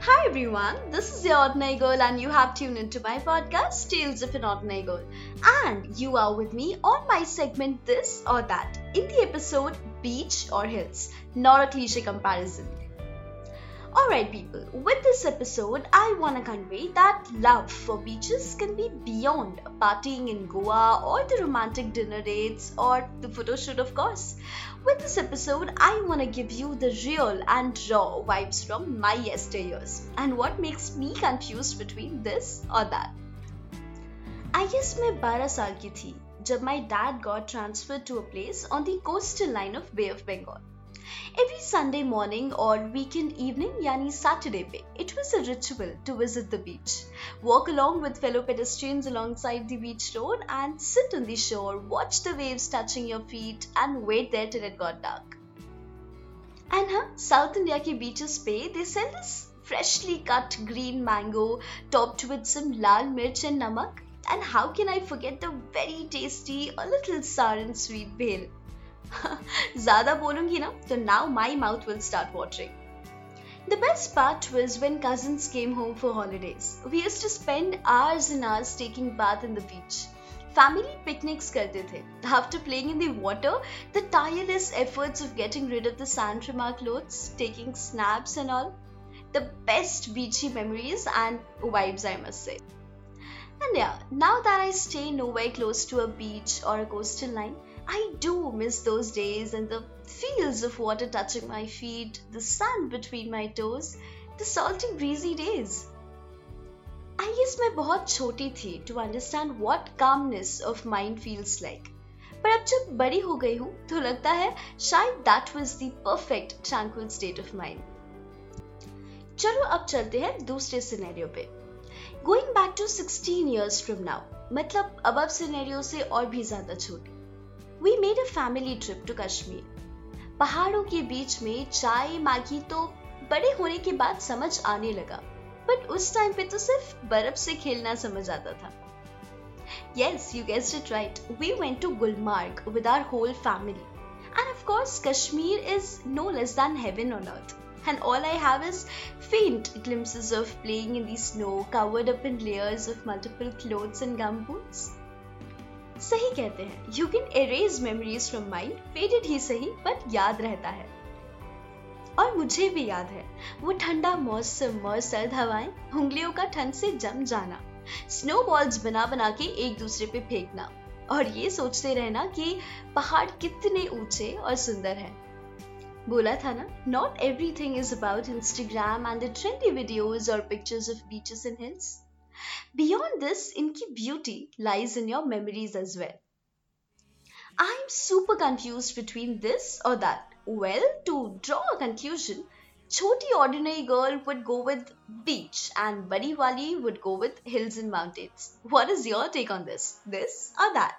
Hi everyone, this is your ordinary girl, and you have tuned into my podcast, Tales of an Ordinary Girl. And you are with me on my segment This or That in the episode Beach or Hills, not a cliche comparison. Alright, people, with this episode, I want to convey that love for beaches can be beyond partying in Goa or the romantic dinner dates or the photo shoot, of course. With this episode, I want to give you the real and raw vibes from my yesteryears and what makes me confused between this or that. I guess मैं 12 साल की थी जब my dad got transferred to a place on the coastal line of Bay of Bengal. Every Sunday morning or weekend evening, yani Saturday pe, it was a ritual to visit the beach, walk along with fellow pedestrians alongside the beach road, and sit on the shore, watch the waves touching your feet, and wait there till it got dark. And huh, South India ke beaches pe, they sell this freshly cut green mango topped with some lal mirch and namak. And how can I forget the very tasty, a little sour and sweet bhel? ज़्यादा बोलूंगी ना तो now my mouth will start watering. The best part was when cousins came home for holidays. We used to spend hours and hours taking bath in the beach. Family picnics करते थे. After playing in the water, the tireless efforts of getting rid of the sand from our clothes, taking snaps and all. The best beachy memories and vibes, I must say. And yeah, now that I stay nowhere close to a beach or a coastal line, I do miss those days and the feels of water touching my feet, the sand between my toes, the salty breezy days. I guess मैं बहुत छोटी थी to understand what calmness of mind feels like. पर अब जब बड़ी हो गई हूँ तो लगता है शायद that was the perfect tranquil state of mind. चलो अब चलते हैं दूसरे सिनेरियो पे going back to 16 years from now मतलब अब अब सिनेरियो से और भी ज़्यादा छोटी we made a family trip to Kashmir पहाड़ों के बीच में चाय मैगी तो बड़े होने के बाद समझ आने लगा बट उस टाइम पे तो सिर्फ़ बर्फ़ से खेलना समझ आता था Yes, you guessed it right. We went to Gulmarg with our whole family. And of course, Kashmir is no less than heaven on earth. And all I have is faint glimpses of playing in the snow, covered up in layers of multiple clothes and gumboots. सही कहते हैं। You can erase memories from mind faded ही सही but याद रहता है। और मुझे भी याद है, वो ठंडा मौसम, और सर्द हवाएँ, उंगलियों का ठंड से जम जाना स्नो बॉल्स बना बना के एक दूसरे पे फेंकना, और ये सोचते रहना कि पहाड़ कितने ऊँचे और सुंदर हैं। बोला था ना not everything is about Instagram and the trendy videos और pictures of beaches and hills Beyond this, Inki beauty lies in your memories as well. I'm super confused between this or that. Well, to draw a conclusion, Choti ordinary girl would go with beach and Buddy Wali would go with hills and mountains. What is your take on this? This or that?